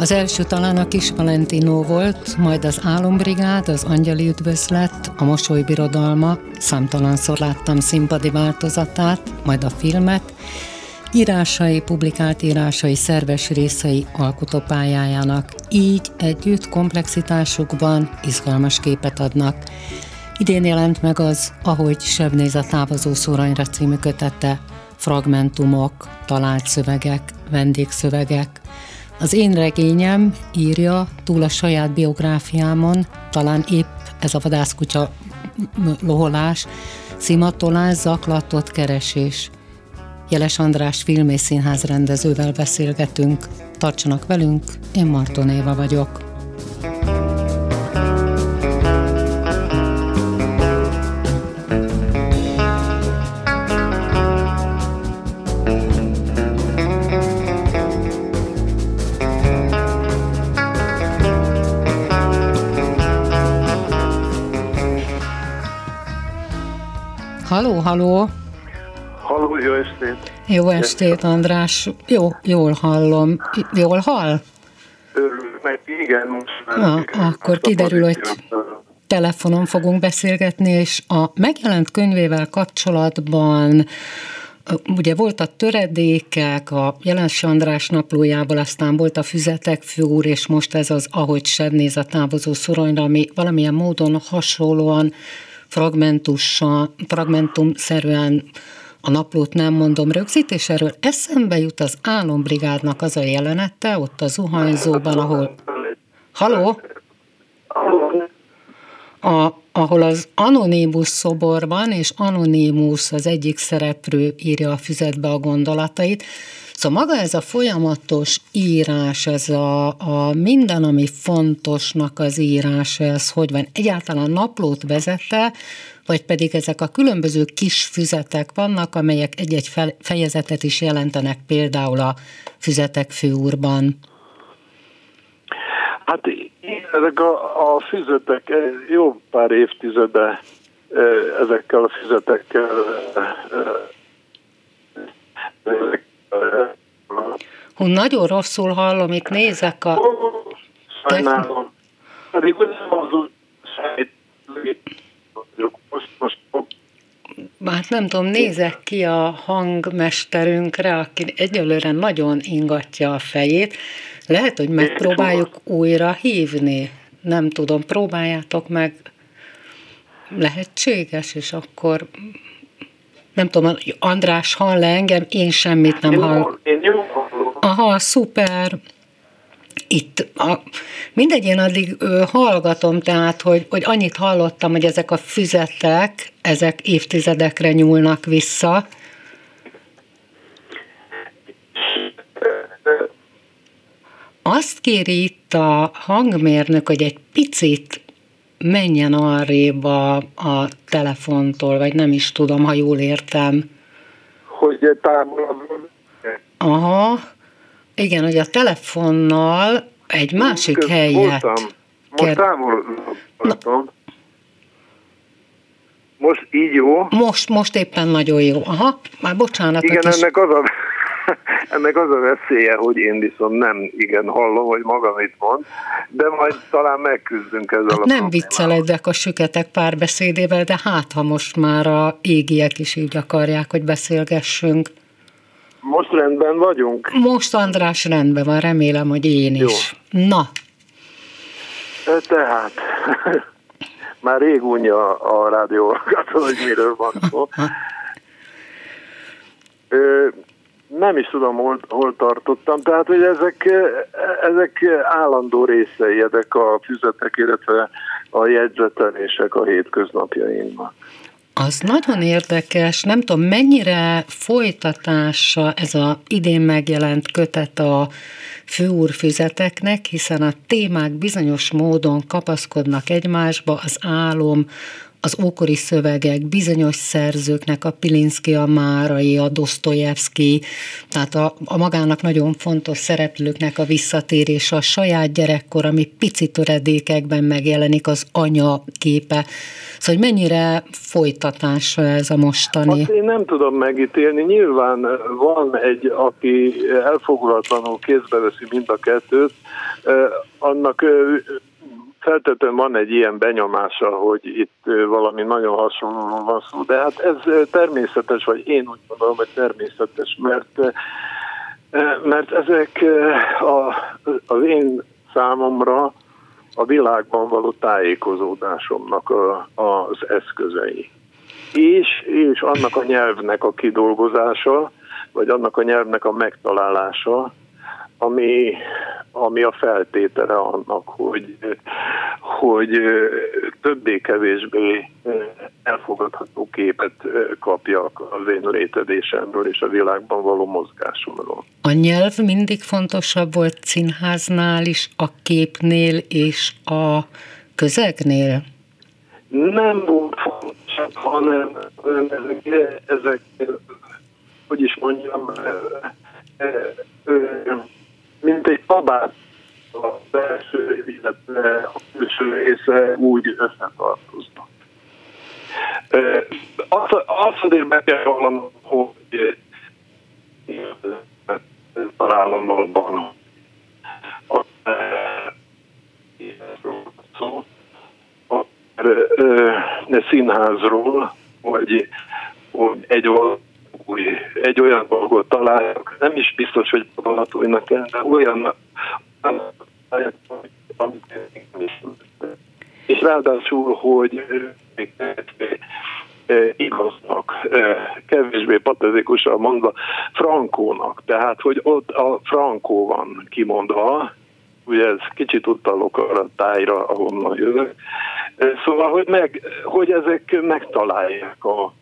Az első talán a Kis Valentino volt, majd az Álombrigád, az Angyali Üdvözlet, a Mosoly Birodalma, számtalanszor láttam színpadi változatát, majd a filmet, írásai, publikált írásai szerves részei alkotópályájának. Így együtt komplexitásukban izgalmas képet adnak. Idén jelent meg az, ahogy Sebnéz a távozó szóranyra című kötete, fragmentumok, talált szövegek, vendégszövegek, az én regényem írja túl a saját biográfiámon, talán épp ez a vadászkutya loholás, szimatolás, zaklatott keresés. Jeles András film és színház rendezővel beszélgetünk. Tartsanak velünk, én Marton Éva vagyok. Haló, haló! Halló, jó estét! Jó estét, András. Jó, jól hallom. Jól hall? Örülök meg, igen, most. Na, akkor kiderül, hogy telefonon fogunk beszélgetni, és a megjelent könyvével kapcsolatban ugye volt a töredékek, a Jelensi András naplójából, aztán volt a Füzetek főúr, és most ez az Ahogy sem néz a távozó szoronyra, ami valamilyen módon hasonlóan fragmentumszerűen a naplót nem mondom rögzít, és erről eszembe jut az álombrigádnak az a jelenete, ott a zuhanyzóban, ahol... Haló? A, ahol az Anonimus szoborban, és Anonimus az egyik szereplő írja a füzetbe a gondolatait, Szóval maga ez a folyamatos írás, ez a, a minden, ami fontosnak az írás, ez hogy van? Egyáltalán naplót vezette, vagy pedig ezek a különböző kis füzetek vannak, amelyek egy-egy fejezetet is jelentenek, például a füzetek főúrban? Hát ezek a, a füzetek jó pár évtizede ezekkel a füzetekkel Hú, nagyon rosszul hallom, itt nézek a... Sajnálom. Pedig az Hát nem tudom, nézek ki a hangmesterünkre, aki egyelőre nagyon ingatja a fejét. Lehet, hogy megpróbáljuk újra hívni. Nem tudom, próbáljátok meg. Lehetséges, és akkor nem tudom, András hall -e engem, én semmit nem hall. Én jó Aha, szuper. Itt, a, mindegy, én addig ö, hallgatom, tehát, hogy, hogy annyit hallottam, hogy ezek a füzetek, ezek évtizedekre nyúlnak vissza. Azt kéri itt a hangmérnök, hogy egy picit menjen arrébb a, a telefontól, vagy nem is tudom, ha jól értem. Hogy távolabb. Aha, igen, hogy a telefonnal egy másik Köz, helyet. Voltam. Most Ker- távolabb. Most így jó? Most, most éppen nagyon jó. Aha, már bocsánat. Igen, ennek az, a, ennek az a veszélye, hogy én viszont nem igen hallom, hogy maga mit mond, de majd talán megküzdünk ezzel Hát a nem vicceledek a süketek párbeszédével, de hát, ha most már a égiek is így akarják, hogy beszélgessünk. Most rendben vagyunk? Most András rendben van, remélem, hogy én is. Na, E, Tehát, már rég unja a rádió hogy miről van szó. Ö, nem is tudom, hol, hol tartottam. Tehát, hogy ezek, ezek állandó részei, ezek a füzetek, illetve a jegyzetelések a hétköznapjainkban. Az nagyon érdekes, nem tudom, mennyire folytatása ez a idén megjelent kötet a főúrfüzeteknek, hiszen a témák bizonyos módon kapaszkodnak egymásba, az álom, az ókori szövegek, bizonyos szerzőknek, a Pilinszki, a Márai, a Dostoyevsky, tehát a, a magának nagyon fontos szereplőknek a visszatérése, a saját gyerekkor, ami pici töredékekben megjelenik, az anya képe. Szóval, hogy mennyire folytatása ez a mostani? Azt én nem tudom megítélni. Nyilván van egy, aki elfogulatlanul kézbe veszi mind a kettőt, annak feltétlenül van egy ilyen benyomása, hogy itt valami nagyon hasonló van szó, de hát ez természetes, vagy én úgy gondolom, hogy természetes, mert mert ezek a, az én számomra a világban való tájékozódásomnak a, az eszközei. És, és annak a nyelvnek a kidolgozása, vagy annak a nyelvnek a megtalálása, ami, ami a feltétele annak, hogy, hogy többé-kevésbé elfogadható képet kapjak az én létedésemről és a világban való mozgásomról. A nyelv mindig fontosabb volt színháznál is, a képnél és a közegnél? Nem volt fontosabb, hanem ezek, ezek hogy is mondjam, mint egy kabát a belső, illetve a külső része úgy összetartoznak. Azt, azt azért meg kell vallanom, hogy találom valóban a szó, a színházról, vagy, vagy egy új, egy olyan dolgot találjak, nem is biztos, hogy Balatonnak kell, de olyan, és ráadásul, hogy igaznak, kevésbé patezikusan mondva, frankónak. Tehát, hogy ott a frankó van kimondva, ugye ez kicsit utalok arra a tájra, ahonnan jövök. Szóval, hogy, meg, hogy ezek megtalálják a,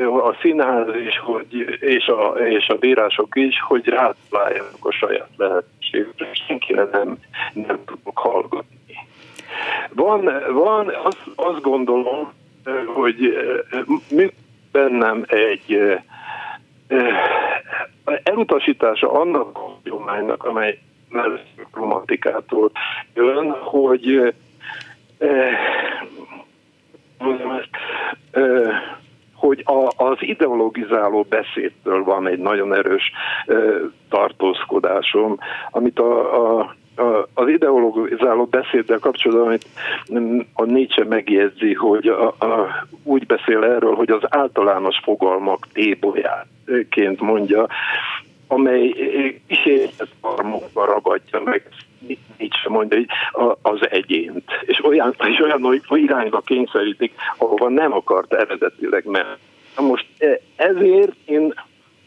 a színház is, hogy, és, a, és a bírások is, hogy rátaláljanak a saját lehetőségükre, senkire nem, nem tudok hallgatni. Van, van azt, azt gondolom, hogy működik bennem egy elutasítása annak a hagyománynak, amely romantikától jön, hogy mondjam ezt, hogy a, az ideologizáló beszédtől van egy nagyon erős ö, tartózkodásom, amit a, a az ideologizáló beszéddel kapcsolatban, amit a Nietzsche megjegyzi, hogy a, a, úgy beszél erről, hogy az általános fogalmak tébolyáként mondja, amely kísérletet farmokba ragadja meg Nietzsche mondja, hogy az egyént. És olyan, és olyan irányba kényszerítik, ahova nem akart eredetileg menni. Most e, ezért én,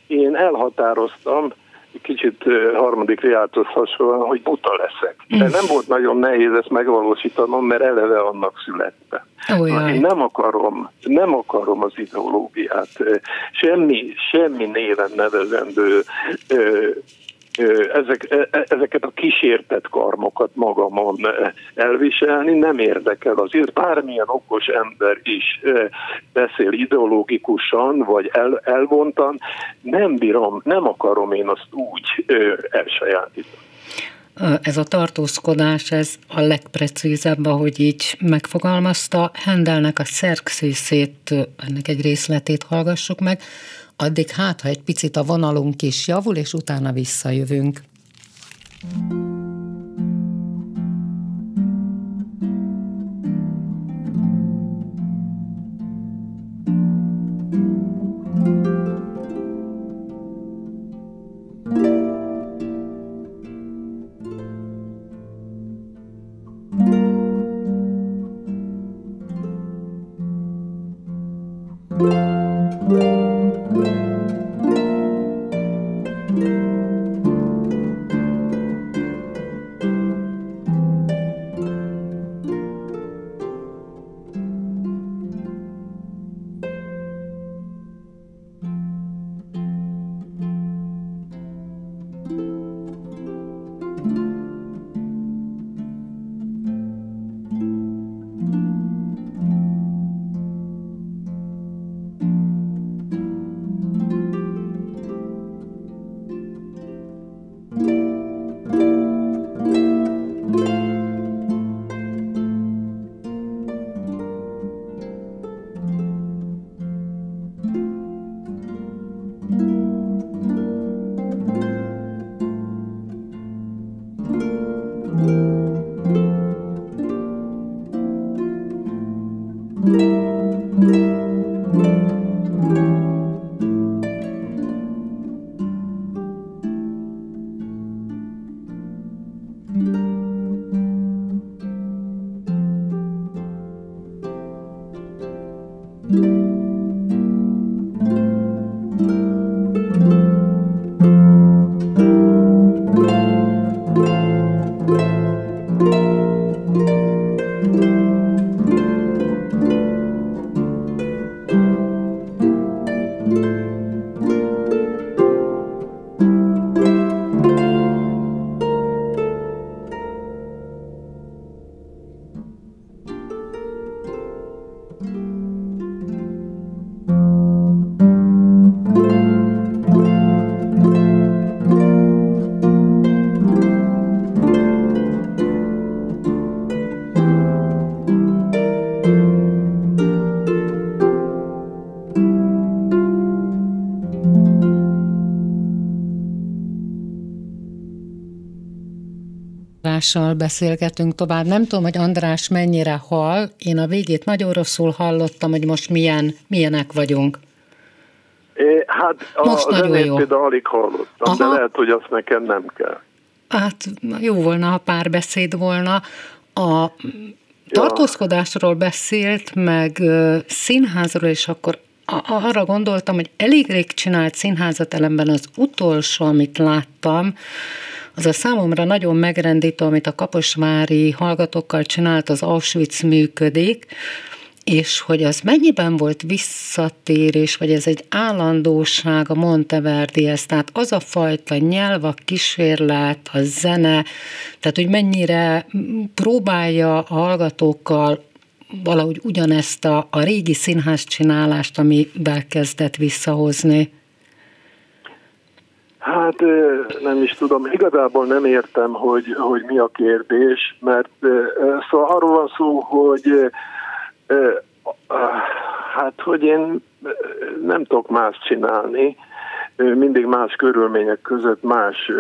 én elhatároztam, kicsit harmadik riáthoz hasonlóan, hogy buta leszek. De nem volt nagyon nehéz ezt megvalósítanom, mert eleve annak születtem. Én nem akarom, nem akarom az ideológiát, semmi, semmi néven nevezendő ezek, e, e, ezeket a kísértett karmokat magamon elviselni, nem érdekel azért, bármilyen okos ember is beszél ideológikusan, vagy el, elvontan, nem bírom, nem akarom én azt úgy elsajátítani. Ez a tartózkodás, ez a legprecízebb, ahogy így megfogalmazta. Hendelnek a szerkszészét, ennek egy részletét hallgassuk meg. Addig hát, ha egy picit a vonalunk is javul, és utána visszajövünk. thank Andrással beszélgetünk tovább. Nem tudom, hogy András mennyire hall. Én a végét nagyon rosszul hallottam, hogy most milyen, milyenek vagyunk. É, hát a Most nagyon jó. például alig hallottam, Aha. de lehet, hogy azt nekem nem kell. Hát jó volna, ha párbeszéd volna. A tartózkodásról beszélt, meg színházról, és akkor arra gondoltam, hogy elég rég csinált színházat ellenben az utolsó, amit láttam, az a számomra nagyon megrendítő, amit a kaposvári hallgatókkal csinált, az Auschwitz működik, és hogy az mennyiben volt visszatérés, vagy ez egy állandóság a Monteverdihez, tehát az a fajta nyelv, a kísérlet, a zene, tehát hogy mennyire próbálja a hallgatókkal valahogy ugyanezt a, a régi színház csinálást, amivel kezdett visszahozni? Hát nem is tudom, igazából nem értem, hogy, hogy mi a kérdés, mert szóval arról van szó, hogy Hát, hogy én nem tudok más csinálni, mindig más körülmények között, más,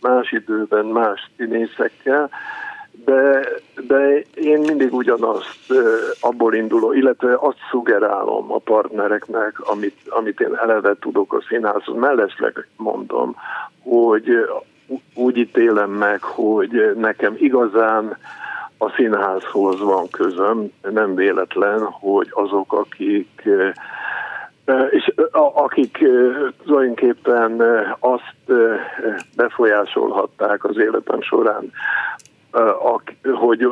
más időben, más színészekkel, de, de én mindig ugyanazt abból induló, illetve azt szugerálom a partnereknek, amit, amit én eleve tudok a színházon. Mellesleg mondom, hogy úgy ítélem meg, hogy nekem igazán a színházhoz van közöm, nem véletlen, hogy azok, akik és akik tulajdonképpen azt befolyásolhatták az életem során, hogy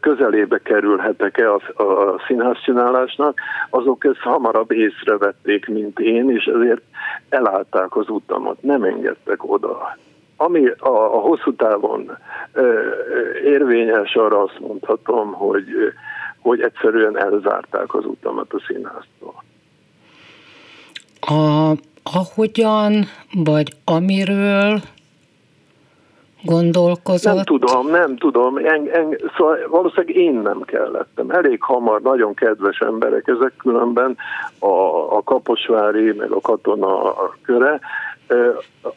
közelébe kerülhetek-e a, a színházcsinálásnak, azok ezt hamarabb észrevették, mint én, és ezért elállták az utamat, nem engedtek oda. Ami a, a hosszú távon érvényes, arra azt mondhatom, hogy, hogy egyszerűen elzárták az utamat a színháztól. A, ahogyan, vagy amiről gondolkozott? Nem tudom, nem tudom. En, en, szóval valószínűleg én nem kellettem. Elég hamar, nagyon kedves emberek ezek különben, a, a Kaposvári, meg a katona köre,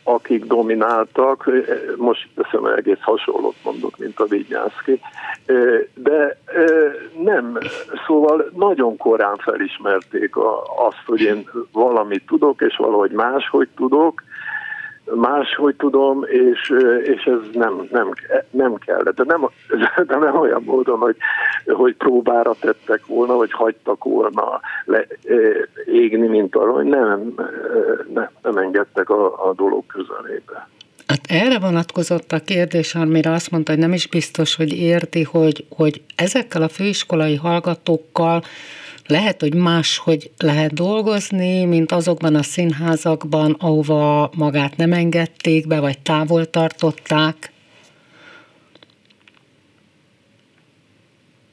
akik domináltak, most teszem egész hasonlót mondok, mint a Vigyászki, de nem, szóval nagyon korán felismerték azt, hogy én valamit tudok, és valahogy máshogy tudok, máshogy tudom, és, és ez nem, nem, nem kellett. De nem, de nem olyan módon, hogy, hogy próbára tettek volna, vagy hagytak volna le, égni, mint arra, nem, nem, nem engedtek a, a dolog közelébe. Hát erre vonatkozott a kérdés, amire azt mondta, hogy nem is biztos, hogy érti, hogy, hogy ezekkel a főiskolai hallgatókkal lehet, hogy máshogy lehet dolgozni, mint azokban a színházakban, ahova magát nem engedték be, vagy távol tartották.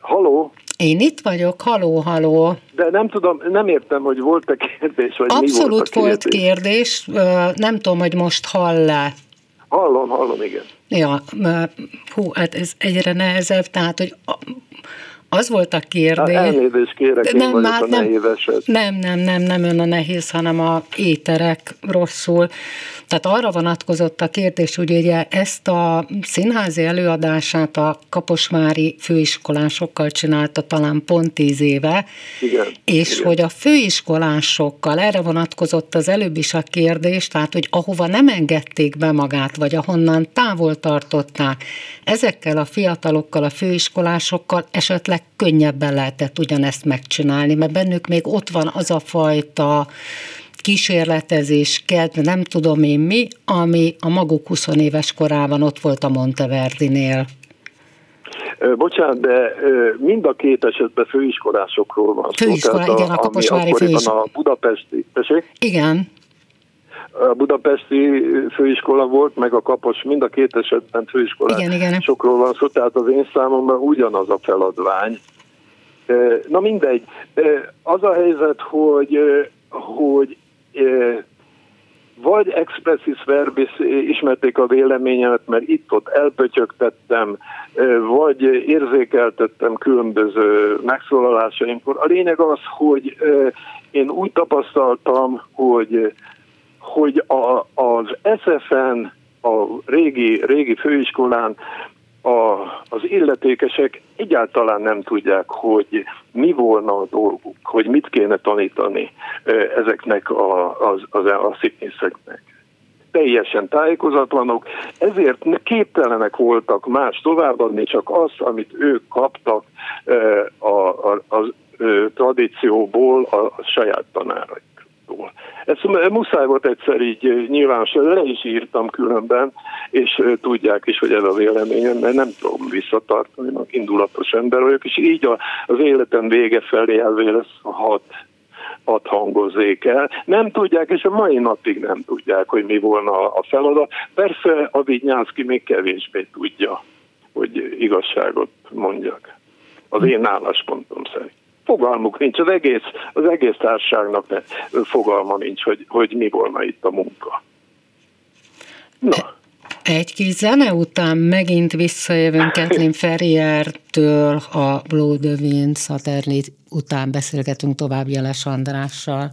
Haló? Én itt vagyok, haló, haló. De nem tudom, nem értem, hogy volt-e kérdés, vagy Abszolút mi volt a volt kérdés. kérdés, nem tudom, hogy most hall-e. Hallom, hallom, igen. Ja, hú, hát ez egyre nehezebb, tehát, hogy az volt a kérdés. Hát elnézést kérek, nem, én már, a nem, Nem, nem, nem, nem ön a nehéz, hanem a éterek rosszul. Tehát arra vonatkozott a kérdés, hogy ugye ezt a színházi előadását a Kaposmári főiskolásokkal csinálta talán pont tíz éve, igen, és igen. hogy a főiskolásokkal, erre vonatkozott az előbb is a kérdés, tehát hogy ahova nem engedték be magát, vagy ahonnan távol tartották, ezekkel a fiatalokkal, a főiskolásokkal esetleg könnyebben lehetett ugyanezt megcsinálni, mert bennük még ott van az a fajta kísérletezés, kedv, nem tudom én mi, ami a maguk 20 éves korában ott volt a Monteverdinél. Bocsánat, de mind a két esetben főiskolásokról van szó. Főiskola, igen, a, a Kaposvári főiskola. A budapesti, tessék? Igen. A budapesti főiskola volt, meg a kapos, mind a két esetben főiskola. Igen, igen. Sokról van szó, tehát az én számomban ugyanaz a feladvány. Na mindegy. Az a helyzet, hogy, hogy vagy expressis verbis ismerték a véleményemet, mert itt-ott elpötyögtettem, vagy érzékeltettem különböző megszólalásaimkor. A lényeg az, hogy én úgy tapasztaltam, hogy, hogy a, az SFN, a régi, régi főiskolán a, az illetékesek egyáltalán nem tudják, hogy mi volna a dolguk, hogy mit kéne tanítani ezeknek a, az, az, a színészeknek. Teljesen tájékozatlanok, ezért képtelenek voltak más továbbadni, csak azt, amit ők kaptak a, a, a, a tradícióból a, a saját tanáraik szól. Ezt muszáj volt egyszer így nyilvánosan, le is írtam különben, és tudják is, hogy ez a véleményem, mert nem tudom visszatartani, mert indulatos ember vagyok, és így az életem vége felé elvélesz a hat hat hangozzék el. Nem tudják, és a mai napig nem tudják, hogy mi volna a feladat. Persze a Vignyánszki még kevésbé tudja, hogy igazságot mondjak. Az én álláspontom fogalmuk nincs, az egész, az egész társaságnak fogalma nincs, hogy, hogy mi volna itt a munka. Na. Egy kis zene után megint visszajövünk Kathleen Ferriertől a Blood the Wind után beszélgetünk tovább Jeles Andrással.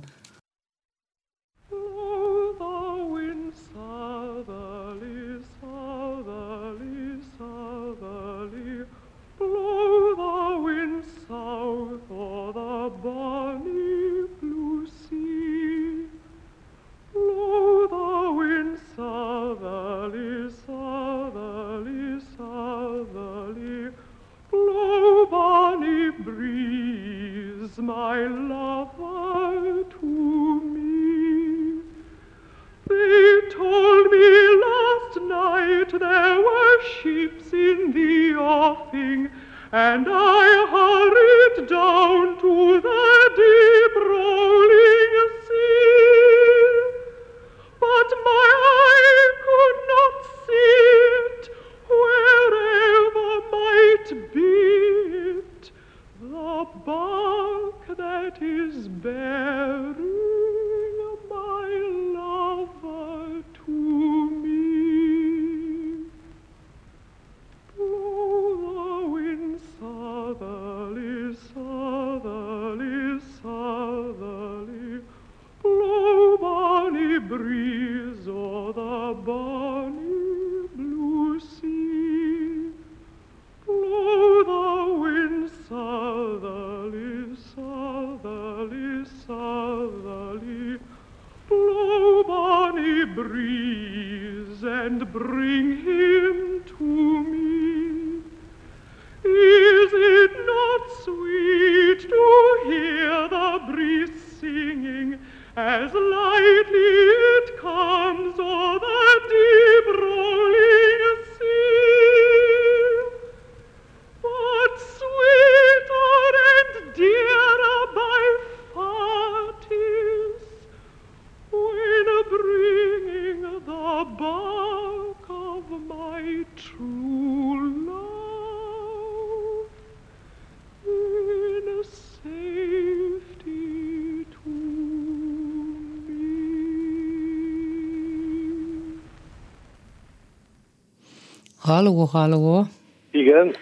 Halló! Igen.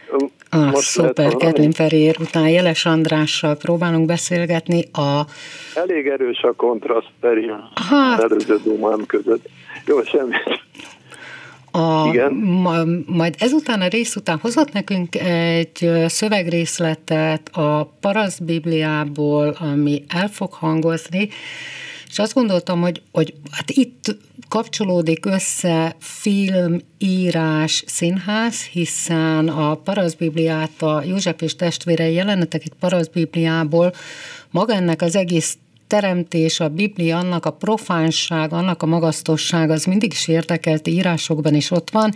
Ah, szuper, Kedvin Ferér után Jeles Andrással próbálunk beszélgetni a... Elég erős a kontraszt Feri hát... előző dómám között. Jó, semmi. A, Igen. Ma, majd ezután a rész után hozott nekünk egy szövegrészletet a Parasz Bibliából, ami el fog hangozni, és azt gondoltam, hogy, hogy hát itt kapcsolódik össze film, írás, színház, hiszen a Paraszbibliát, a József és testvérei jelenetek itt Paraszbibliából. Maga ennek az egész teremtés, a Biblia, annak a profánság, annak a magasztosság, az mindig is érdekelt, írásokban is ott van,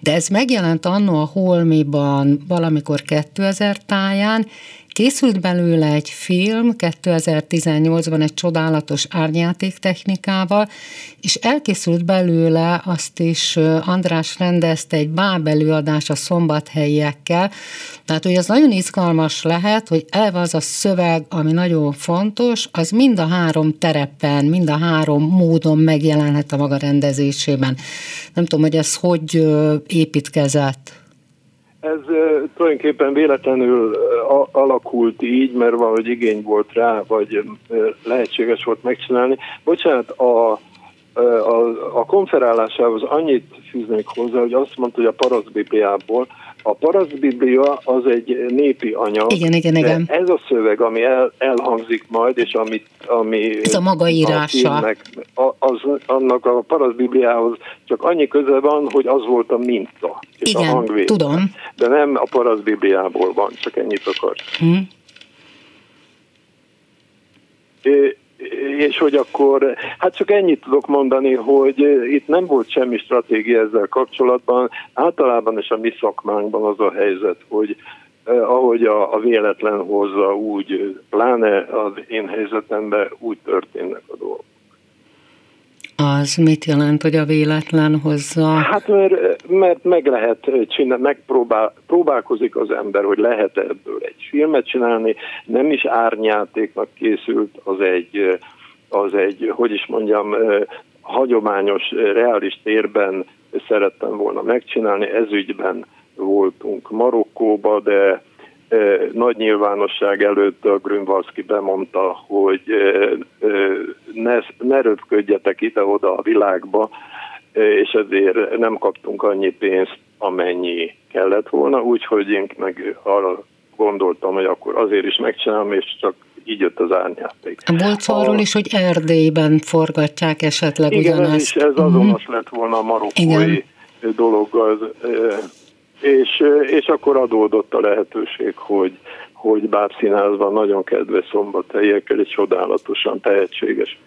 de ez megjelent annó a Holmiban valamikor 2000 táján, Készült belőle egy film 2018-ban egy csodálatos árnyáték technikával, és elkészült belőle azt is András rendezte egy bábelőadás a szombathelyiekkel, tehát hogy az nagyon izgalmas lehet, hogy eleve az a szöveg, ami nagyon fontos, az mind a három terepen, mind a három módon megjelenhet a maga rendezésében. Nem tudom, hogy ez hogy építkezett. Ez tulajdonképpen véletlenül alakult így, mert valahogy igény volt rá, vagy lehetséges volt megcsinálni. Bocsánat, a, a, a konferálásához annyit fűznék hozzá, hogy azt mondta, hogy a paraszbibliából, a paraszbiblia az egy népi anyag. Igen, igen, igen. Ez a szöveg, ami el, elhangzik majd, és amit, ami... Ez a maga írása. A az, annak a paraszbibliához csak annyi köze van, hogy az volt a minta. És igen, a hangvétel. tudom. De nem a paraszbibliából van, csak ennyit akar. Hmm és hogy akkor, hát csak ennyit tudok mondani, hogy itt nem volt semmi stratégia ezzel kapcsolatban. Általában is a mi szakmánkban az a helyzet, hogy eh, ahogy a, a véletlen hozza, úgy, pláne az én helyzetemben úgy történnek a dolgok. Az mit jelent, hogy a véletlen hozza? Hát mert, mert meg lehet csinálni, megpróbál, próbálkozik az ember, hogy lehet ebből egy filmet csinálni, nem is árnyátéknak készült, az egy, az egy, hogy is mondjam, hagyományos, reális térben szerettem volna megcsinálni, ezügyben voltunk Marokkóba, de nagy nyilvánosság előtt a Grünwalski bemondta, hogy ne, ne röpködjetek ide-oda a világba, és ezért nem kaptunk annyi pénzt, amennyi kellett volna, úgyhogy én meg arra gondoltam, hogy akkor azért is megcsinálom, és csak így jött az árnyáték. Volt szó arról is, hogy Erdélyben forgatják esetleg igen, ugyanazt. Ez, is, ez azonos uh-huh. lett volna a marokkói igen. dologgal és, és akkor adódott a lehetőség, hogy, hogy bábszínházban nagyon kedves szombathelyiekkel egy csodálatosan tehetséges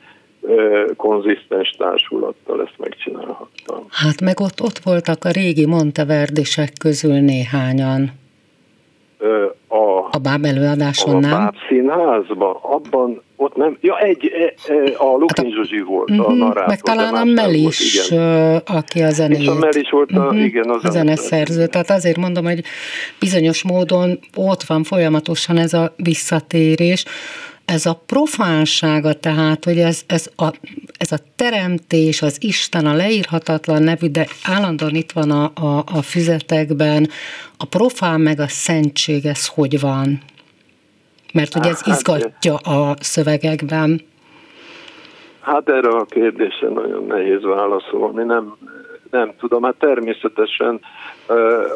konzisztens társulattal ezt megcsinálhattam. Hát meg ott, ott voltak a régi Monteverdisek közül néhányan. A, a Báb előadáson, a nem? A Báb színházban, abban ott nem, ja egy, e, e, a Lukin hát Zsuzsi volt uh-huh, a mhm, narrátor. Meg talán a Melis, volt, aki a zenét. És a Melis volt a, uh-huh, igen, a, a zeneszerző. Tehát azért mondom, hogy bizonyos módon ott van folyamatosan ez a visszatérés, ez a profánsága tehát, hogy ez, ez, a, ez a teremtés, az Isten, a leírhatatlan nevű, de állandóan itt van a, a, a füzetekben, a profán meg a szentség, ez hogy van? Mert hogy ez hát, izgatja a szövegekben. Hát erre a kérdésre nagyon nehéz válaszolni, nem, nem tudom. Hát természetesen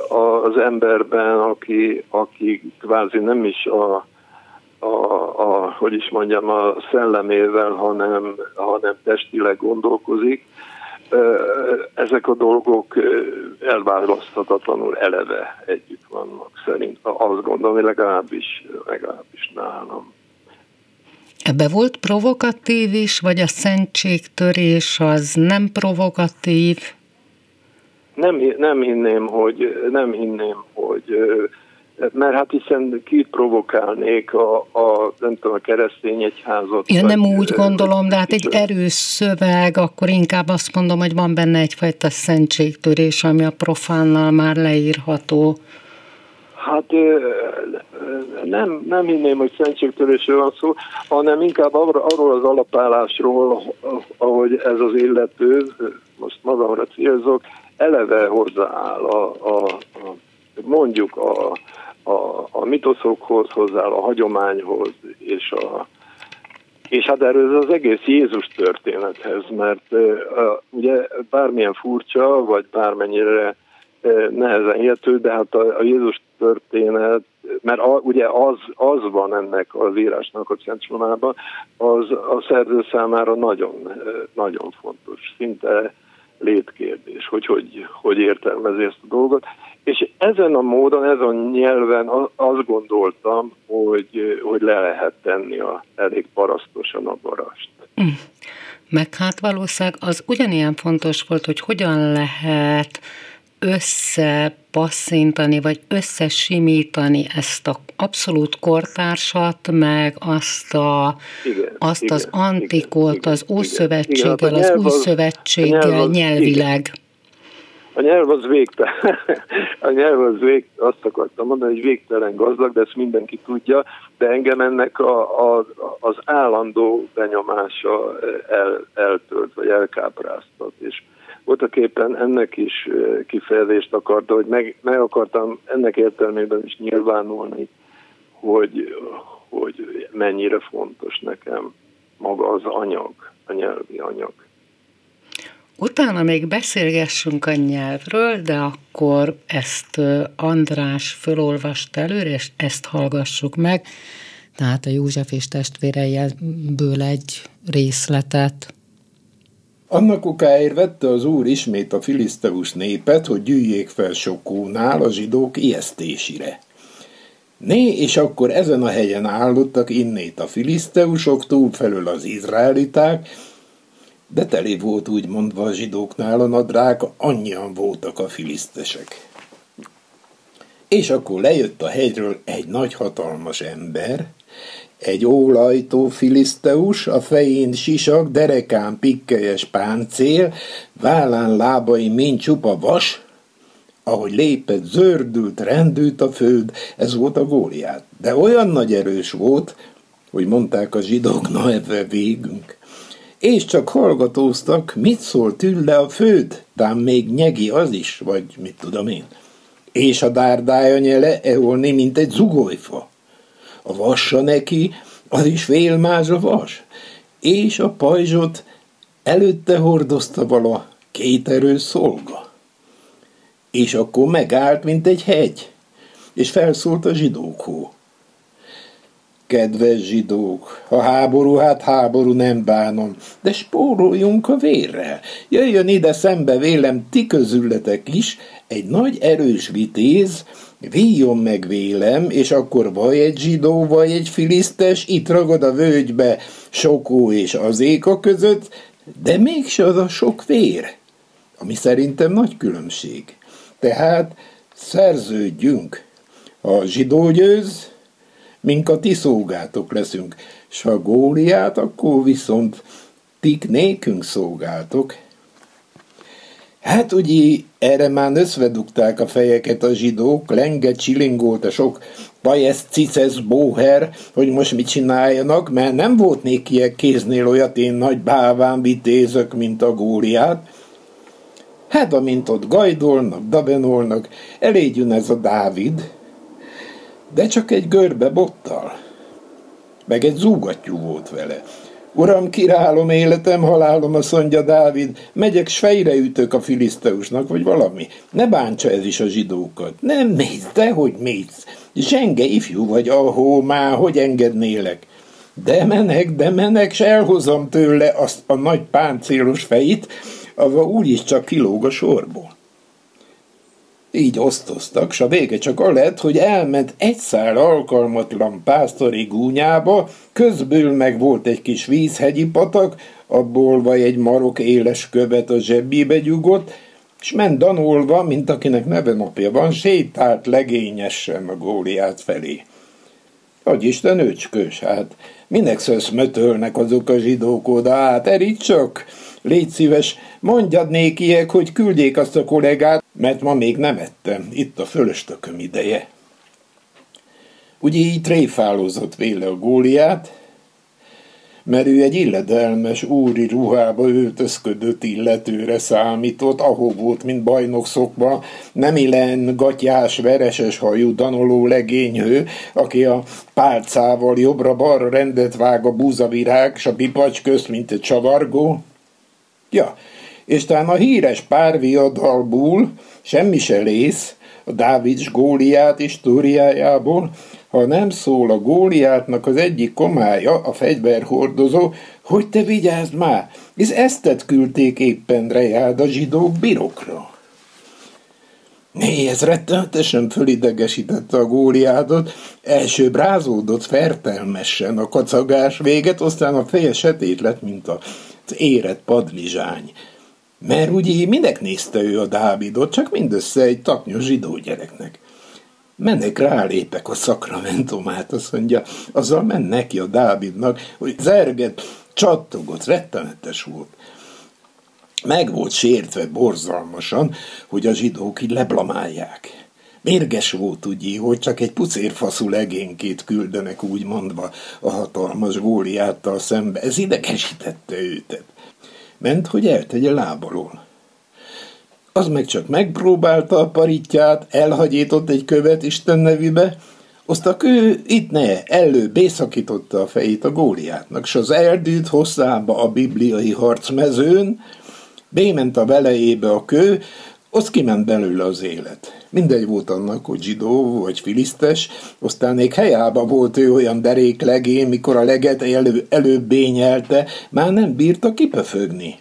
az emberben, aki, aki kvázi nem is a, a, a, hogy is mondjam, a szellemével, hanem, hanem testileg gondolkozik, ezek a dolgok elválaszthatatlanul eleve együtt vannak szerint. Azt gondolom, legalábbis, legalábbis nálam. Ebbe volt provokatív is, vagy a szentségtörés az nem provokatív? Nem, nem hinném, hogy, nem hinném, hogy mert hát hiszen kit provokálnék a, a, nem tudom, a keresztény egyházat. Ja, nem úgy gondolom, de hát egy erős szöveg, akkor inkább azt mondom, hogy van benne egyfajta szentségtörés, ami a profánnal már leírható. Hát nem, nem hinném, hogy szentségtörésről van szó, hanem inkább arról az alapállásról, ahogy ez az illető, most magamra célzok, eleve hozzááll a, a, a mondjuk a, a, a mitoszokhoz, hozzá a hagyományhoz, és a, és hát erről az egész Jézus történethez, mert uh, ugye bármilyen furcsa, vagy bármennyire uh, nehezen értő, de hát a, a Jézus történet, mert a, ugye az, az van ennek az írásnak a centrumában, az a szerző számára nagyon, uh, nagyon fontos, szinte létkérdés, hogy hogy, hogy értelmezi ezt a dolgot. És ezen a módon, ezen a nyelven azt gondoltam, hogy, hogy le lehet tenni a elég parasztosan a barast. Mm. Meg hát valószínűleg az ugyanilyen fontos volt, hogy hogyan lehet összepasszintani, vagy összesimítani ezt a abszolút kortársat, meg azt, a, igen, azt igen, az antikot, igen, az Ószövetséggel, az Új Szövetséggel nyelvileg. Igen. A nyelv az végtelen, a nyelv az vég, azt akartam mondani, hogy végtelen gazdag, de ezt mindenki tudja, de engem ennek a, a, az állandó benyomása el, eltölt, vagy elkápráztat, és voltak éppen ennek is kifejezést akarta, hogy meg, meg akartam ennek értelmében is nyilvánulni, hogy, hogy mennyire fontos nekem maga az anyag, a nyelvi anyag. Utána még beszélgessünk a nyelvről, de akkor ezt András fölolvast előre, és ezt hallgassuk meg. Tehát a József és testvéreiből egy részletet. Annak okáért vette az úr ismét a filiszteus népet, hogy gyűjjék fel Sokónál a zsidók ijesztésire. Né, és akkor ezen a helyen állottak innét a filiszteusok, túlfelül az izraeliták, de teli volt úgy mondva a zsidóknál a nadrág, annyian voltak a filisztesek. És akkor lejött a hegyről egy nagy hatalmas ember, egy ólajtó filiszteus, a fején sisak, derekán pikkelyes páncél, vállán lábai mind csupa vas, ahogy lépett, zördült, rendült a föld, ez volt a góliát. De olyan nagy erős volt, hogy mondták a zsidók, na ebbe végünk. És csak hallgatóztak, mit szól tülle a föld, tám még nyegi az is, vagy mit tudom én. És a dárdája nyele eolni, mint egy zugolyfa. A vassa neki, az is félmás a vas. És a pajzsot előtte hordozta vala két erős szolga és akkor megállt, mint egy hegy, és felszólt a zsidókhoz. Kedves zsidók, a háború, hát háború nem bánom, de spóroljunk a vérrel. Jöjjön ide szembe vélem ti közületek is, egy nagy erős vitéz, víjon meg vélem, és akkor vagy egy zsidó, vagy egy filisztes, itt ragad a völgybe sokó és az éka között, de mégse az a sok vér, ami szerintem nagy különbség. Tehát szerződjünk. A zsidó győz, mink a ti szolgátok leszünk, s ha góliát, akkor viszont tik nékünk szolgáltok. Hát ugye erre már összvedugták a fejeket a zsidók, lenge csilingolt a sok pajesz, cicesz, bóher, hogy most mit csináljanak, mert nem volt nékiek kéznél olyat én nagy báván vitézök, mint a góliát, Hát, amint ott gajdolnak, dabenolnak, elég jön ez a Dávid, de csak egy görbe bottal. Meg egy zúgattyú volt vele. Uram, királom életem, halálom, a szondja Dávid, megyek, s fejre ütök a filiszteusnak, vagy valami. Ne bántsa ez is a zsidókat. Nem mész, de hogy mész. Zsenge ifjú vagy, ahó, már, hogy engednélek. De menek, de menek, s elhozom tőle azt a nagy páncélos fejét, ava úgyis csak kilóg a sorból. Így osztoztak, s a vége csak a lett, hogy elment egy szál alkalmatlan pásztori gúnyába, közből meg volt egy kis vízhegyi patak, abból vagy egy marok éles követ a zsebébe gyugott, és ment danolva, mint akinek neve napja van, sétált legényesen a góliát felé. Hogy Isten öcskös, hát minek szöszmötölnek azok a zsidók oda, hát eríts csak, Légy szíves, mondjad nékiek, hogy küldjék azt a kollégát, mert ma még nem ettem, itt a fölöstököm ideje. Ugye így tréfálózott véle a góliát, mert ő egy illedelmes úri ruhába öltözködött illetőre számított, ahol volt, mint bajnok szokva, nem illen gatyás, vereses hajú danoló legényhő, aki a pálcával jobbra-balra rendet vág a búzavirág, s a pipacs közt, mint egy csavargó, Ja, és talán a híres párviadalból semmi se lész, a Dávids Góliát históriájából, ha nem szól a Góliátnak az egyik komája, a fegyverhordozó, hogy te vigyázd már, hisz eztet küldték éppen rejád a zsidók birokra. Né, ez rettenetesen fölidegesítette a góliádot, első rázódott fertelmesen a kacagás véget, aztán a feje setét lett, mint a érett padlizsány. Mert ugye minek nézte ő a Dávidot, csak mindössze egy taknyos zsidó gyereknek. Mennek rálépek a szakramentumát, azt mondja, azzal mennek neki a Dávidnak, hogy zerget, csattogott, rettenetes volt. Meg volt sértve borzalmasan, hogy a zsidók így leblamálják. Mérges volt ugye, hogy csak egy pucérfaszú legénkét küldenek úgy mondva a hatalmas góliáttal szembe. Ez idegesítette őtet. Ment, hogy eltegye lábalól. Az meg csak megpróbálta a paritját, elhagyított egy követ Isten nevibe, a ő itt ne, elő bészakította a fejét a góliátnak, s az eldűt hosszába a bibliai harcmezőn, Bément a velejébe a kő, az kiment belőle az élet. Mindegy volt annak, hogy zsidó vagy filisztes, aztán még helyába volt ő olyan derék legén, mikor a leget elő, előbb bényelte, már nem bírta kipöfögni.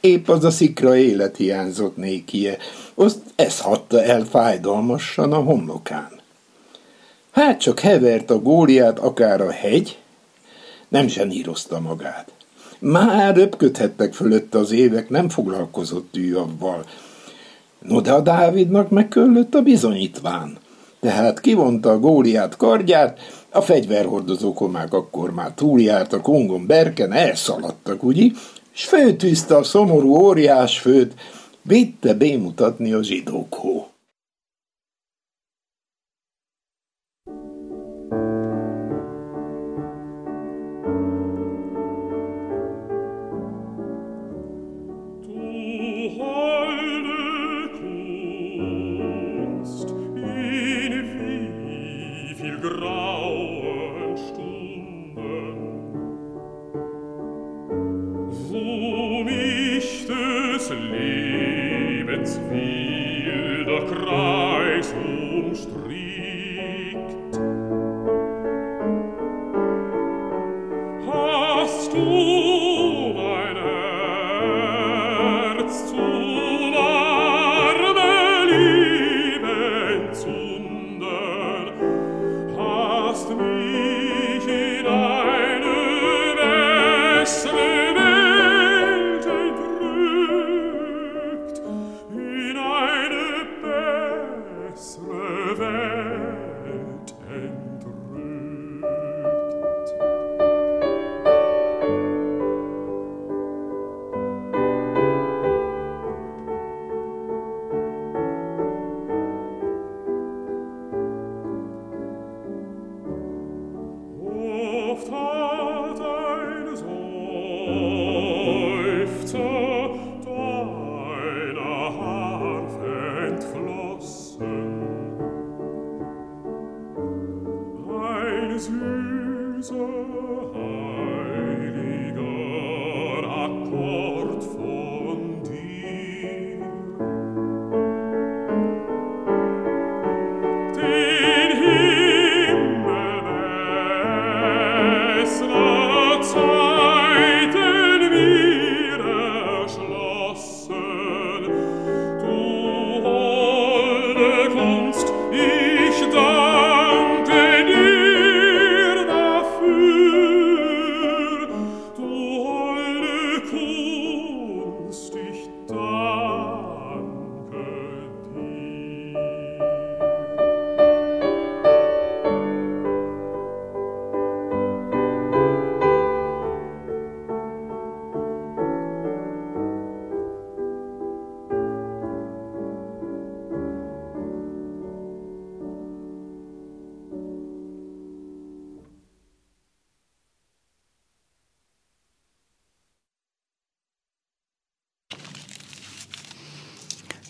Épp az a szikra élet hiányzott nékie, azt ez hatta el fájdalmasan a homlokán. Hát csak hevert a góliát akár a hegy, nem zsenírozta magát. Már röpködhettek fölött az évek, nem foglalkozott ő avval. No de a Dávidnak megköllött a bizonyítván. Tehát kivonta a góliát kardját, a fegyverhordozó komák akkor már túljárt a kongon berken, elszaladtak, ugye? S főtűzte a szomorú óriás főt, vitte bémutatni a zsidókhoz.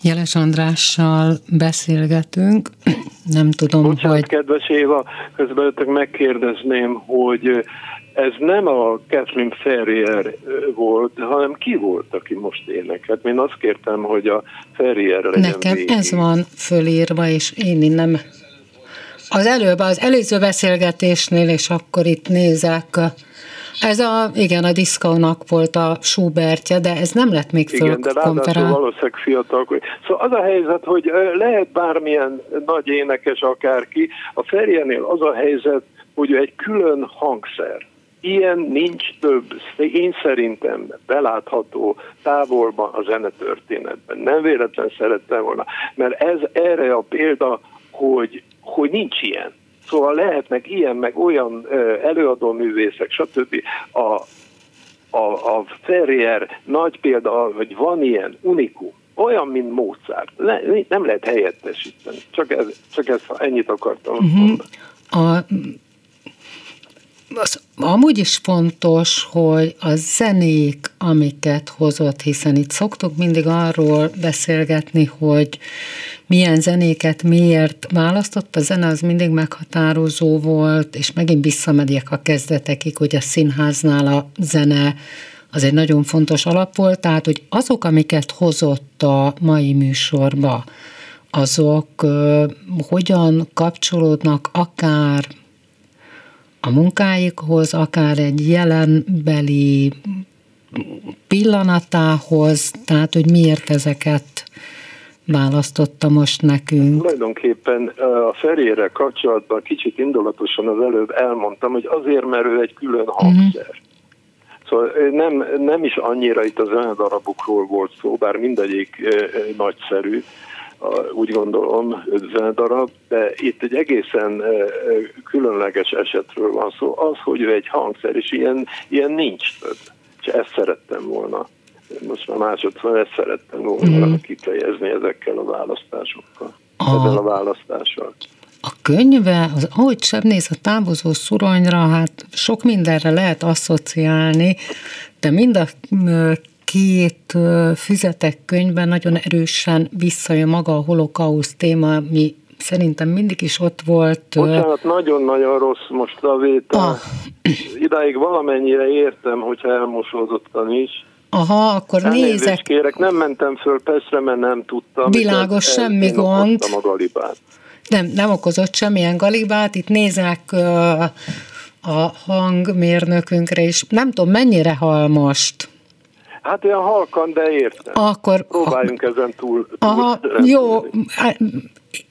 Jeles Andrással beszélgetünk. Nem tudom, Bocsánat, hogy... kedves Éva, közben megkérdezném, hogy ez nem a Kathleen Ferrier volt, hanem ki volt, aki most énekelt? Én azt kértem, hogy a Ferrier legyen Nekem végig. ez van fölírva, és én nem. Az előbb, az előző beszélgetésnél, és akkor itt nézek ez a, igen, a diszkónak volt a Schubertje, de ez nem lett még föl Igen, de ráadásul valószínűleg fiatal. Szóval az a helyzet, hogy lehet bármilyen nagy énekes akárki, a Ferjenél az a helyzet, hogy egy külön hangszer. Ilyen nincs több, én szerintem belátható távolban a zenetörténetben. Nem véletlen szerettem volna, mert ez erre a példa, hogy, hogy nincs ilyen. Szóval lehetnek ilyen, meg olyan előadó művészek, stb. A, a, a Ferrier nagy példa, hogy van ilyen unikum, olyan, mint Mozart. Ne, nem lehet helyettesíteni. Csak, ez, csak ez, ennyit akartam uh-huh. mondani. A az amúgy is fontos, hogy a zenék, amiket hozott, hiszen itt szoktuk mindig arról beszélgetni, hogy milyen zenéket miért választott, a zene az mindig meghatározó volt, és megint visszamegyek a kezdetekig, hogy a színháznál a zene az egy nagyon fontos alap volt, tehát hogy azok, amiket hozott a mai műsorba, azok hogyan kapcsolódnak akár a munkáikhoz, akár egy jelenbeli pillanatához, tehát hogy miért ezeket választotta most nekünk? Tulajdonképpen a Ferére kapcsolatban kicsit indulatosan az előbb elmondtam, hogy azért, mert ő egy külön mhm. hangszer. Uh-huh. Szóval nem, nem is annyira itt az olyan darabokról volt szó, bár mindegyik nagyszerű, úgy gondolom, darab, de itt egy egészen különleges esetről van szó. Az, hogy ő egy hangszer, és ilyen, ilyen nincs több. És ezt szerettem volna. Most már másodszor ezt szerettem volna mm. kifejezni ezekkel a választásokkal. A... Ezzel a választással. A könyve, az, ahogy sem néz a távozó szuronyra, hát sok mindenre lehet asszociálni, de mind a két füzetek könyvben nagyon erősen visszajön maga a holokauszt téma, ami szerintem mindig is ott volt. Bocsánat, nagyon-nagyon rossz most a vétel. Ah. Idáig valamennyire értem, hogyha elmosódottan is. Aha, akkor Elnézést nézek. kérek, nem mentem föl Pestre, mert nem tudtam. Világos, semmi gond. a galibát. Nem, nem okozott semmilyen galibát, itt nézek a hangmérnökünkre is. Nem tudom, mennyire hal most? Hát olyan halkan, de értem. Akkor... Próbáljunk ezen túl. túl Aha, jó,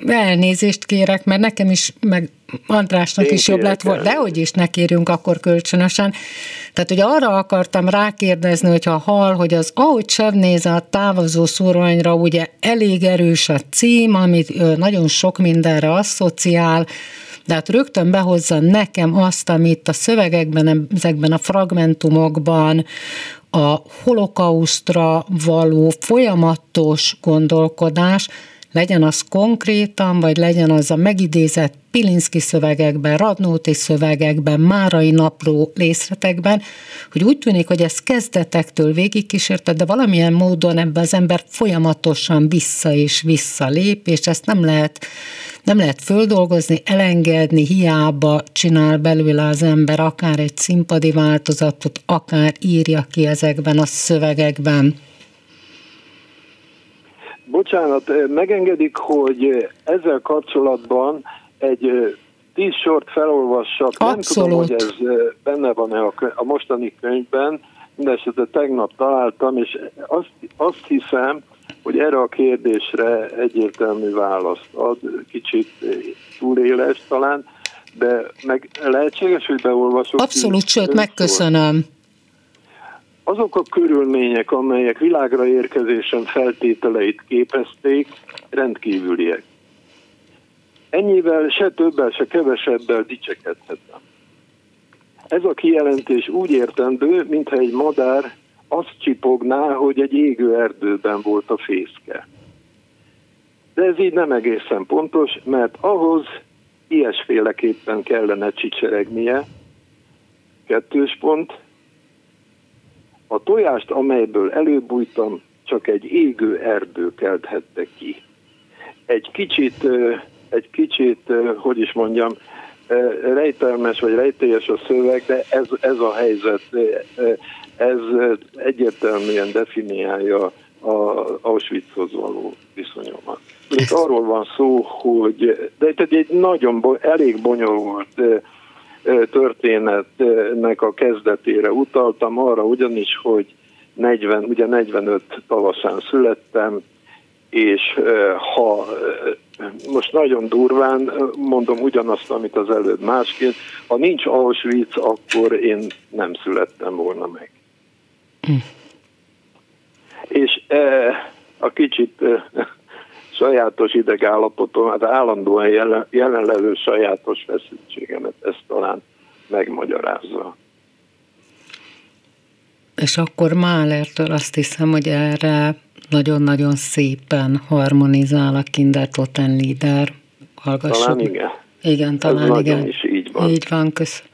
elnézést kérek, mert nekem is, meg Andrásnak Én is jobb lett volna, de hogy is ne kérjünk akkor kölcsönösen. Tehát ugye arra akartam rákérdezni, hogyha hal, hogy az ahogy néz a távozó szórványra, ugye elég erős a cím, amit nagyon sok mindenre asszociál, de hát rögtön behozza nekem azt, amit a szövegekben, ezekben a fragmentumokban, a holokausztra való folyamatos gondolkodás, legyen az konkrétan, vagy legyen az a megidézett Pilinszki szövegekben, Radnóti szövegekben, Márai napló részletekben, hogy úgy tűnik, hogy ez kezdetektől végigkísérte, de valamilyen módon ebben az ember folyamatosan vissza és vissza és ezt nem lehet, nem lehet földolgozni, elengedni, hiába csinál belőle az ember akár egy színpadi változatot, akár írja ki ezekben a szövegekben. Bocsánat, megengedik, hogy ezzel kapcsolatban egy tíz sort felolvassak. Abszolút. Nem tudom, hogy ez benne van-e a, a mostani könyvben, mindesetre tegnap találtam, és azt, azt hiszem, hogy erre a kérdésre egyértelmű választ ad, kicsit túléles talán, de meg lehetséges, hogy beolvasok. Abszolút, sőt, megköszönöm. Azok a körülmények, amelyek világra érkezésem feltételeit képezték, rendkívüliek. Ennyivel se többel, se kevesebbel dicsekedhetem. Ez a kijelentés úgy értendő, mintha egy madár azt csipogná, hogy egy égő erdőben volt a fészke. De ez így nem egészen pontos, mert ahhoz ilyesféleképpen kellene csicseregnie, kettős pont, a tojást, amelyből előbújtam, csak egy égő erdő kelthette ki. Egy kicsit egy kicsit, hogy is mondjam, rejtelmes vagy rejtélyes a szöveg, de ez, ez a helyzet, ez egyértelműen definiálja a Auschwitzhoz való viszonyomat. Itt arról van szó, hogy de itt egy nagyon elég bonyolult történetnek a kezdetére utaltam, arra ugyanis, hogy 40, ugye 45 tavaszán születtem, és ha most nagyon durván mondom ugyanazt, amit az előbb másként, ha nincs Auschwitz, akkor én nem születtem volna meg. Hm. És a kicsit sajátos idegállapotom, hát állandóan jelen, jelenlevő sajátos feszültségemet ezt talán megmagyarázza. És akkor Málertől azt hiszem, hogy erre nagyon-nagyon szépen harmonizál a Kinder Totenlieder. Hallgassuk. Talán igen. Igen, talán Ez igen. is így van. Így van, köszönöm.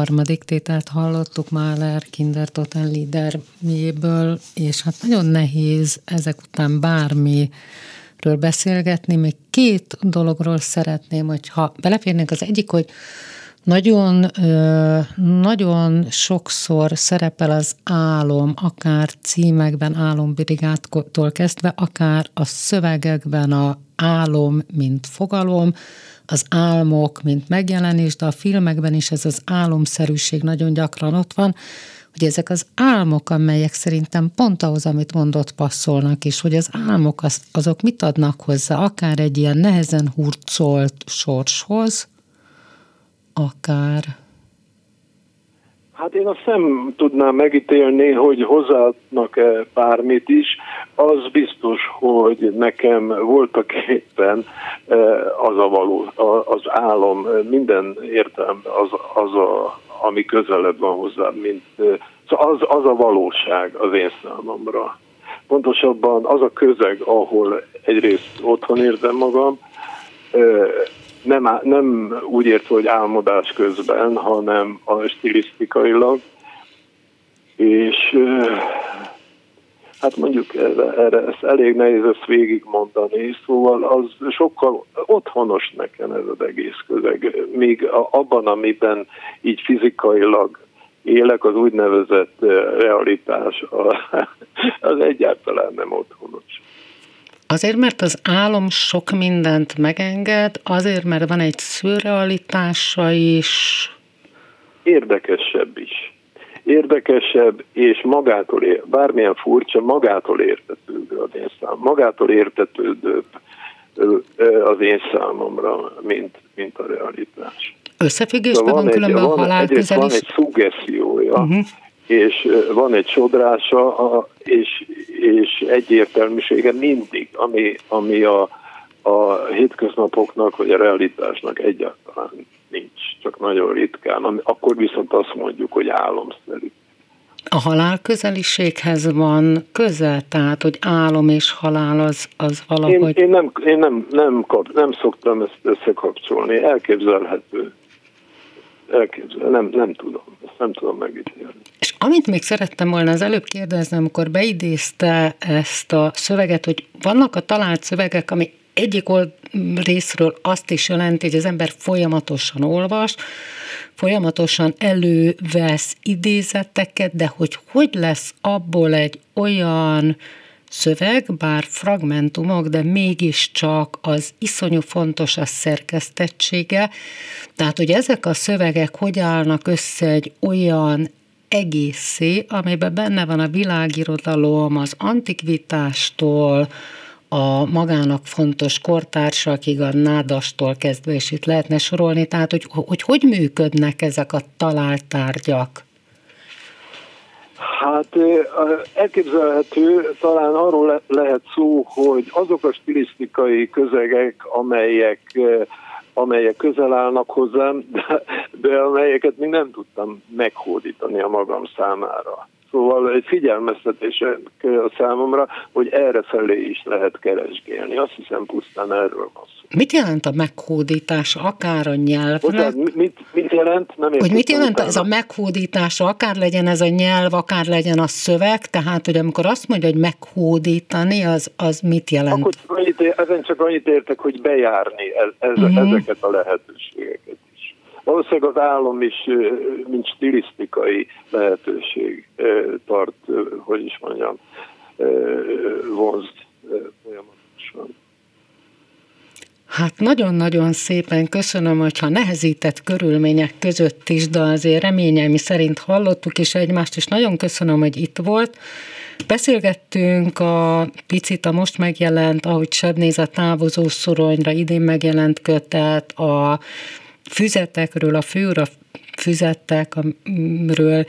Harmadik tételt hallottuk Mahler Kinder Total Leader méből, és hát nagyon nehéz ezek után bármi ről beszélgetni. Még két dologról szeretném, hogyha beleférnénk az egyik, hogy nagyon, nagyon sokszor szerepel az álom, akár címekben, álombrigádtól kezdve, akár a szövegekben a álom, mint fogalom, az álmok, mint megjelenés, de a filmekben is ez az álomszerűség nagyon gyakran ott van, hogy ezek az álmok, amelyek szerintem pont ahhoz, amit mondott, passzolnak is, hogy az álmok az, azok mit adnak hozzá, akár egy ilyen nehezen hurcolt sorshoz, akár Hát én azt nem tudnám megítélni, hogy hozzáadnak-e bármit is. Az biztos, hogy nekem voltak éppen e, az a való, az álom, minden értelme az, az a, ami közelebb van hozzá, mint e, szóval az, az a valóság az én számomra. Pontosabban az a közeg, ahol egyrészt otthon érzem magam, e, nem, nem úgy értve, hogy álmodás közben, hanem a stilisztikailag, és hát mondjuk erre, erre ezt elég nehéz ezt végigmondani, szóval az sokkal otthonos nekem ez az egész közeg, még abban, amiben így fizikailag élek, az úgynevezett realitás, az egyáltalán nem otthonos. Azért, mert az álom sok mindent megenged, azért, mert van egy szürrealitása is. Érdekesebb is. Érdekesebb, és magától, ér, bármilyen furcsa, magától értetődő az én szám. Magától értetődőbb az én számomra, mint, mint a realitás. Összefüggésben van, van különben van, a halál közel Van egy szuggesziója, uh-huh. És van egy sodrása, és, és egyértelműsége mindig, ami, ami a, a hétköznapoknak, vagy a realitásnak egyáltalán nincs, csak nagyon ritkán. Akkor viszont azt mondjuk, hogy álomszerű. A halál közeliséghez van közel, tehát, hogy álom és halál az, az valahogy... Én, én, nem, én nem, nem, kap, nem szoktam ezt összekapcsolni, elképzelhető. Elképzel, nem, nem tudom, ezt nem tudom megítélni. És amit még szerettem volna az előbb kérdezni, amikor beidézte ezt a szöveget, hogy vannak a talált szövegek, ami egyik old részről azt is jelenti, hogy az ember folyamatosan olvas, folyamatosan elővesz idézeteket, de hogy hogy lesz abból egy olyan szöveg, bár fragmentumok, de mégiscsak az iszonyú fontos a szerkesztettsége. Tehát, hogy ezek a szövegek hogy állnak össze egy olyan egészé, amiben benne van a világirodalom, az antikvitástól, a magának fontos kortársakig, a nádastól kezdve, és itt lehetne sorolni, tehát hogy hogy, hogy működnek ezek a talált tárgyak? Hát elképzelhető, talán arról lehet szó, hogy azok a stilisztikai közegek, amelyek amelyek közel állnak hozzám, de, de amelyeket még nem tudtam meghódítani a magam számára. Szóval egy figyelmeztetés a számomra, hogy erre felé is lehet keresgélni. Azt hiszem pusztán erről van szó. Mit jelent a meghódítás akár a nyelvnek? Bocsánat, mit, mit jelent? Nem hogy mit jelent utána. ez a meghódítás, akár legyen ez a nyelv, akár legyen a szöveg, tehát hogy amikor azt mondja, hogy meghódítani, az, az mit jelent? Akkor annyit, ezen csak annyit értek, hogy bejárni ez, ez, uh-huh. ezeket a lehetőségeket valószínűleg az állam is, mint stilisztikai lehetőség tart, hogy is mondjam, vonz folyamatosan. Hát nagyon-nagyon szépen köszönöm, hogyha nehezített körülmények között is, de azért reményelmi szerint hallottuk is egymást, és nagyon köszönöm, hogy itt volt. Beszélgettünk a picit a most megjelent, ahogy Seb néz a távozó szoronyra idén megjelent kötet, a füzetekről, a főra füzetekről,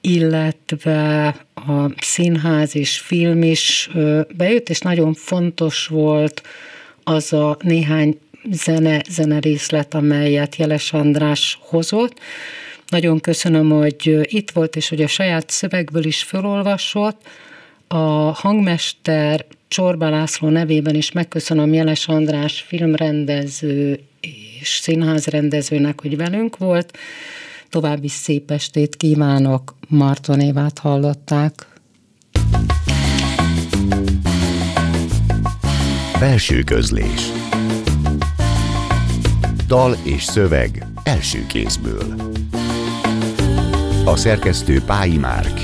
illetve a színház és film is bejött, és nagyon fontos volt az a néhány zene, zene részlet, amelyet Jeles András hozott. Nagyon köszönöm, hogy itt volt, és hogy a saját szövegből is felolvasott. A hangmester Csorba László nevében is megköszönöm Jeles András filmrendező és színházrendezőnek, hogy velünk volt. További szép estét kívánok, Marton Évát hallották. Belső közlés. Dal és szöveg első kézből. A szerkesztő Pályi Márk.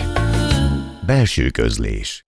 Belső közlés